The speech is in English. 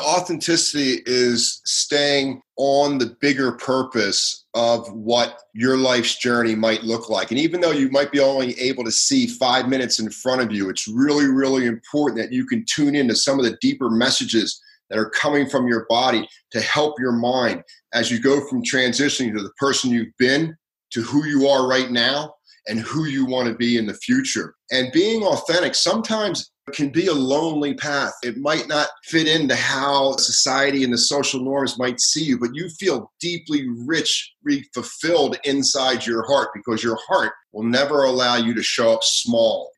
Authenticity is staying on the bigger purpose of what your life's journey might look like. And even though you might be only able to see five minutes in front of you, it's really, really important that you can tune into some of the deeper messages that are coming from your body to help your mind as you go from transitioning to the person you've been to who you are right now and who you want to be in the future. And being authentic sometimes can be a lonely path. It might not fit into how society and the social norms might see you, but you feel deeply rich, fulfilled inside your heart because your heart will never allow you to show up small.